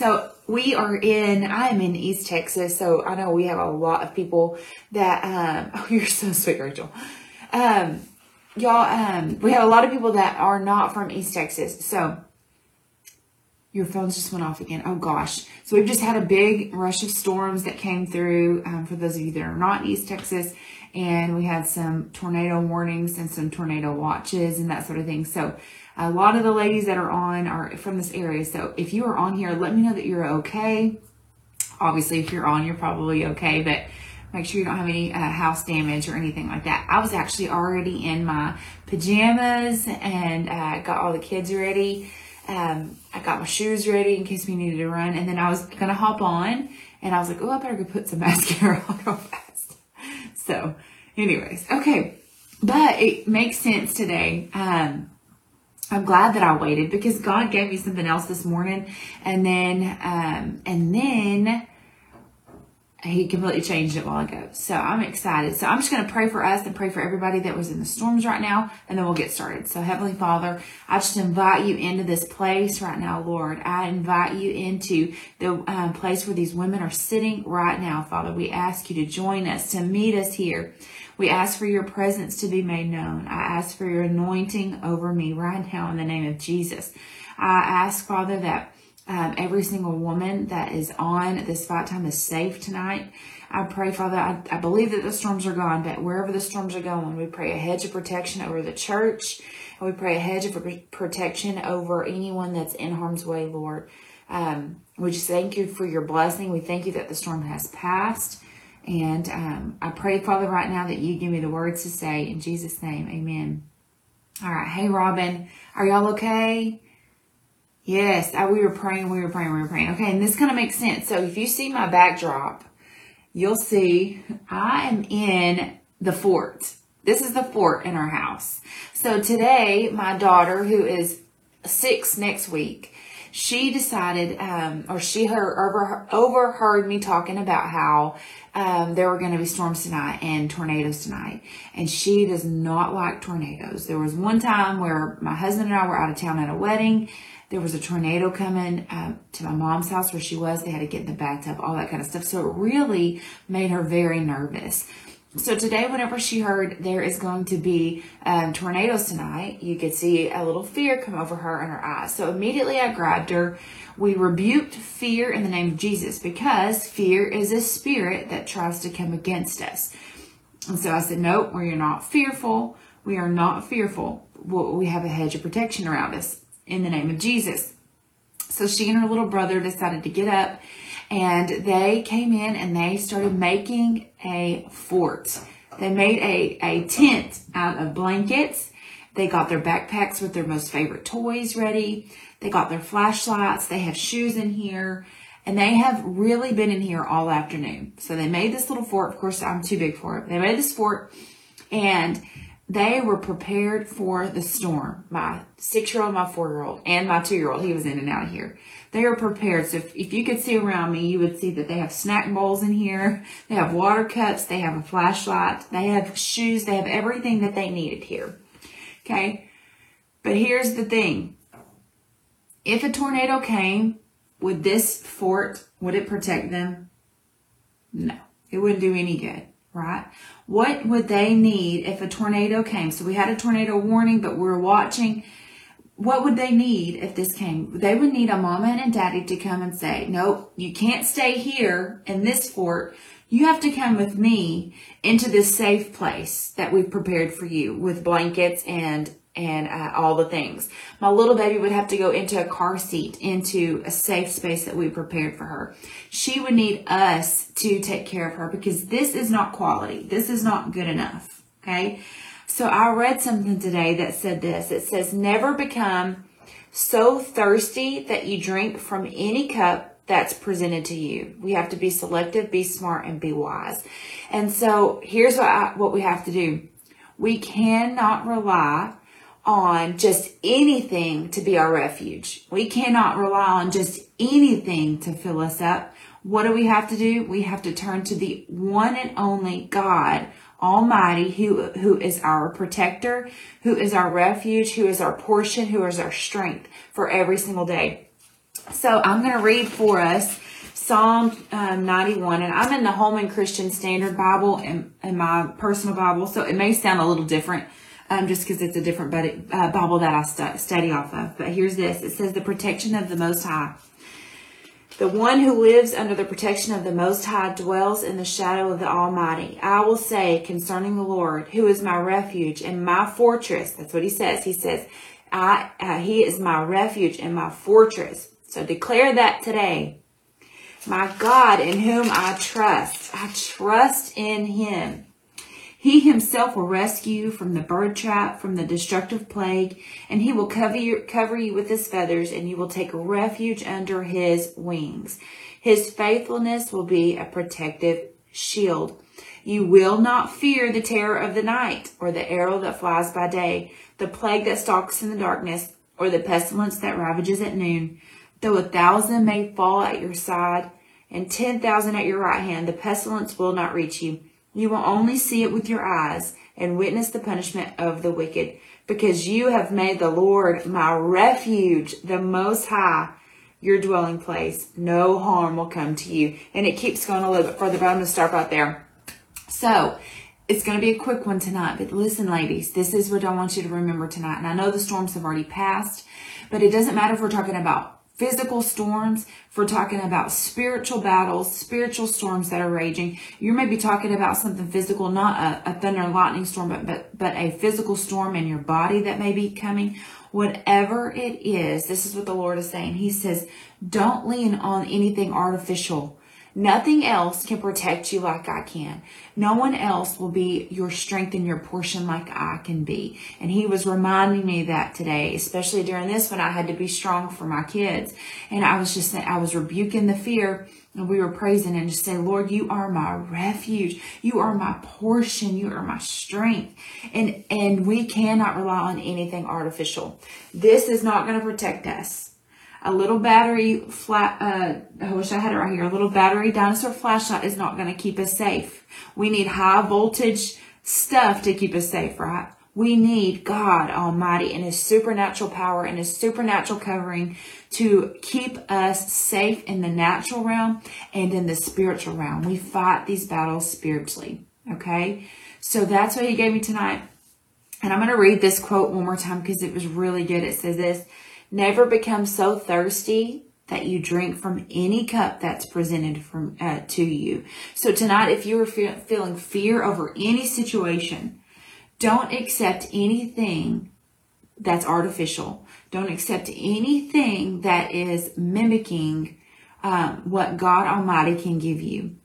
So we are in, I'm in East Texas. So I know we have a lot of people that, um, oh, you're so sweet, Rachel. Um, y'all, um, we have a lot of people that are not from East Texas. So your phones just went off again. Oh gosh. So we've just had a big rush of storms that came through. Um, for those of you that are not East Texas, and we had some tornado warnings and some tornado watches and that sort of thing. So a lot of the ladies that are on are from this area. So if you are on here, let me know that you're okay. Obviously, if you're on, you're probably okay, but make sure you don't have any uh, house damage or anything like that. I was actually already in my pajamas and uh, got all the kids ready. Um, I got my shoes ready in case we needed to run, and then I was gonna hop on, and I was like, "Oh, I better go put some mascara on real fast." So, anyways, okay, but it makes sense today. Um, I'm glad that I waited because God gave me something else this morning, and then, um, and then he completely changed it while ago. So I'm excited. So I'm just going to pray for us and pray for everybody that was in the storms right now, and then we'll get started. So Heavenly Father, I just invite you into this place right now, Lord. I invite you into the um, place where these women are sitting right now, Father. We ask you to join us, to meet us here. We ask for your presence to be made known. I ask for your anointing over me right now in the name of Jesus. I ask, Father, that um, every single woman that is on this fight time is safe tonight. I pray, Father, I, I believe that the storms are gone, but wherever the storms are going, we pray a hedge of protection over the church. And we pray a hedge of protection over anyone that's in harm's way, Lord. Um, we just thank you for your blessing. We thank you that the storm has passed. And um, I pray, Father, right now that you give me the words to say in Jesus' name. Amen. All right. Hey, Robin, are y'all okay? Yes, I, we were praying, we were praying, we were praying. Okay, and this kind of makes sense. So if you see my backdrop, you'll see I am in the fort. This is the fort in our house. So today, my daughter, who is six next week, she decided, um, or she heard, over, overheard me talking about how um, there were going to be storms tonight and tornadoes tonight. And she does not like tornadoes. There was one time where my husband and I were out of town at a wedding there was a tornado coming um, to my mom's house where she was. They had to get in the bathtub, all that kind of stuff. So it really made her very nervous. So today, whenever she heard there is going to be um, tornadoes tonight, you could see a little fear come over her in her eyes. So immediately I grabbed her. We rebuked fear in the name of Jesus because fear is a spirit that tries to come against us. And so I said, nope, we are not fearful. We are not fearful. We have a hedge of protection around us in the name of Jesus. So she and her little brother decided to get up and they came in and they started making a fort. They made a, a tent out of blankets. They got their backpacks with their most favorite toys ready. They got their flashlights. They have shoes in here. And they have really been in here all afternoon. So they made this little fort. Of course, I'm too big for it. They made this fort and they were prepared for the storm. My six year old, my four year old, and my two year old, he was in and out of here. They are prepared. So if, if you could see around me, you would see that they have snack bowls in here. They have water cups. They have a flashlight. They have shoes. They have everything that they needed here. Okay. But here's the thing. If a tornado came, would this fort, would it protect them? No, it wouldn't do any good right? What would they need if a tornado came? So we had a tornado warning, but we are watching. What would they need if this came? They would need a mama and a daddy to come and say, nope, you can't stay here in this fort. You have to come with me into this safe place that we've prepared for you with blankets and and uh, all the things. My little baby would have to go into a car seat, into a safe space that we prepared for her. She would need us to take care of her because this is not quality. This is not good enough. Okay. So I read something today that said this. It says, never become so thirsty that you drink from any cup that's presented to you. We have to be selective, be smart, and be wise. And so here's what, I, what we have to do. We cannot rely on just anything to be our refuge. We cannot rely on just anything to fill us up. What do we have to do? We have to turn to the one and only God Almighty, who, who is our protector, who is our refuge, who is our portion, who is our strength for every single day. So I'm going to read for us Psalm um, 91, and I'm in the Holman Christian Standard Bible and, and my personal Bible, so it may sound a little different um, just because it's a different uh, Bible that I stu- study off of. But here's this it says, The protection of the Most High. The one who lives under the protection of the Most High dwells in the shadow of the Almighty. I will say concerning the Lord, who is my refuge and my fortress. That's what he says. He says, I, uh, he is my refuge and my fortress. So declare that today. My God in whom I trust. I trust in him. He himself will rescue you from the bird trap, from the destructive plague, and he will cover you, cover you with his feathers, and you will take refuge under his wings. His faithfulness will be a protective shield. You will not fear the terror of the night, or the arrow that flies by day, the plague that stalks in the darkness, or the pestilence that ravages at noon. Though a thousand may fall at your side, and ten thousand at your right hand, the pestilence will not reach you. You will only see it with your eyes and witness the punishment of the wicked, because you have made the Lord my refuge, the Most High, your dwelling place. No harm will come to you. And it keeps going a little bit further, but I'm going to start right there. So, it's going to be a quick one tonight, but listen, ladies, this is what I want you to remember tonight. And I know the storms have already passed, but it doesn't matter if we're talking about physical storms, if we're talking about spiritual battles, spiritual storms that are raging, you may be talking about something physical, not a, a thunder and lightning storm, but, but, but a physical storm in your body that may be coming. Whatever it is, this is what the Lord is saying. He says, don't lean on anything artificial Nothing else can protect you like I can. No one else will be your strength and your portion like I can be. And he was reminding me that today, especially during this when I had to be strong for my kids. And I was just, I was rebuking the fear and we were praising and just say, Lord, you are my refuge. You are my portion. You are my strength. And, and we cannot rely on anything artificial. This is not going to protect us a little battery flat, uh, I wish I had it right here. A little battery dinosaur flashlight is not going to keep us safe. We need high voltage stuff to keep us safe, right? We need God Almighty and His supernatural power and His supernatural covering to keep us safe in the natural realm and in the spiritual realm. We fight these battles spiritually. Okay. So that's what He gave me tonight. And I'm going to read this quote one more time because it was really good. It says this. Never become so thirsty that you drink from any cup that's presented from uh, to you. So tonight, if you are fe- feeling fear over any situation, don't accept anything that's artificial. Don't accept anything that is mimicking um, what God Almighty can give you.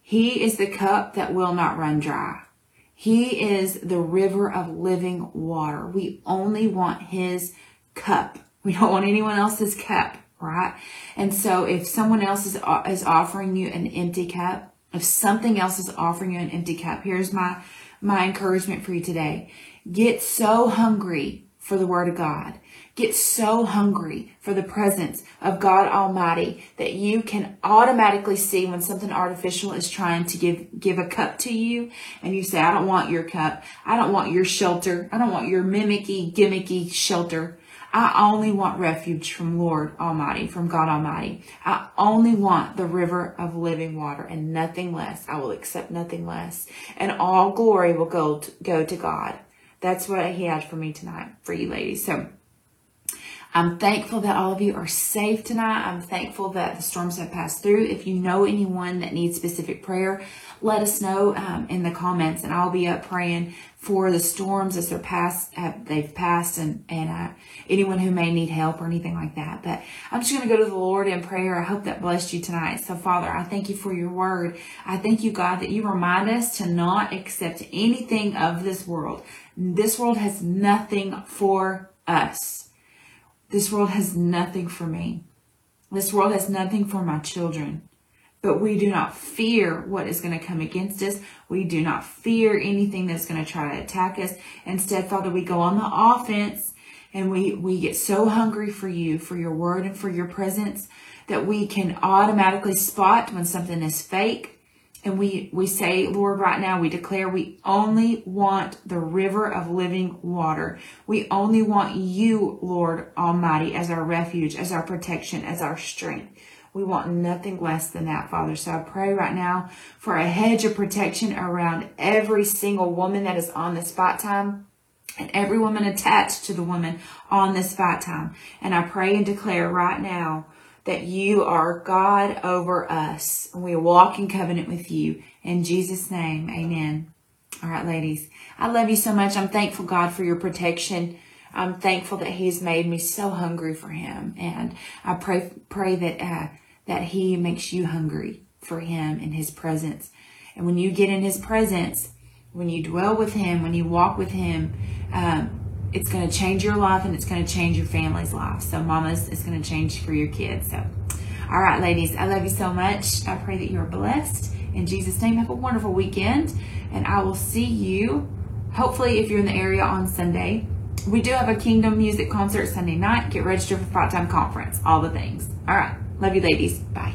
He is the cup that will not run dry. He is the river of living water. We only want His cup. We don't want anyone else's cup, right? And so if someone else is, is offering you an empty cup, if something else is offering you an empty cup, here's my, my encouragement for you today. Get so hungry for the word of God. Get so hungry for the presence of God Almighty that you can automatically see when something artificial is trying to give, give a cup to you and you say, I don't want your cup. I don't want your shelter. I don't want your mimicky, gimmicky shelter. I only want refuge from Lord Almighty, from God Almighty. I only want the river of living water and nothing less. I will accept nothing less. And all glory will go to, go to God. That's what he had for me tonight, for you ladies. So I'm thankful that all of you are safe tonight. I'm thankful that the storms have passed through. If you know anyone that needs specific prayer, let us know um, in the comments, and I'll be up praying for the storms as they're past, have, they've passed, and and uh, anyone who may need help or anything like that. But I'm just going to go to the Lord in prayer. I hope that blessed you tonight. So, Father, I thank you for your word. I thank you, God, that you remind us to not accept anything of this world. This world has nothing for us. This world has nothing for me. This world has nothing for my children. But we do not fear what is going to come against us. We do not fear anything that's going to try to attack us. Instead, Father, we go on the offense and we, we get so hungry for you, for your word and for your presence that we can automatically spot when something is fake And we, we say, Lord, right now, we declare we only want the river of living water. We only want you, Lord Almighty, as our refuge, as our protection, as our strength. We want nothing less than that, Father. So I pray right now for a hedge of protection around every single woman that is on this fight time and every woman attached to the woman on this fight time. And I pray and declare right now that you are God over us. And we walk in covenant with you. In Jesus' name, amen. All right, ladies. I love you so much. I'm thankful, God, for your protection. I'm thankful that He's made me so hungry for Him. And I pray, pray that, uh, that He makes you hungry for Him in His presence. And when you get in His presence, when you dwell with Him, when you walk with Him, um, it's going to change your life and it's going to change your family's life. So, mamas, it's going to change for your kids. So, all right, ladies, I love you so much. I pray that you're blessed. In Jesus' name, have a wonderful weekend. And I will see you, hopefully, if you're in the area on Sunday. We do have a Kingdom Music concert Sunday night. Get registered for part time Conference. All the things. All right. Love you, ladies. Bye.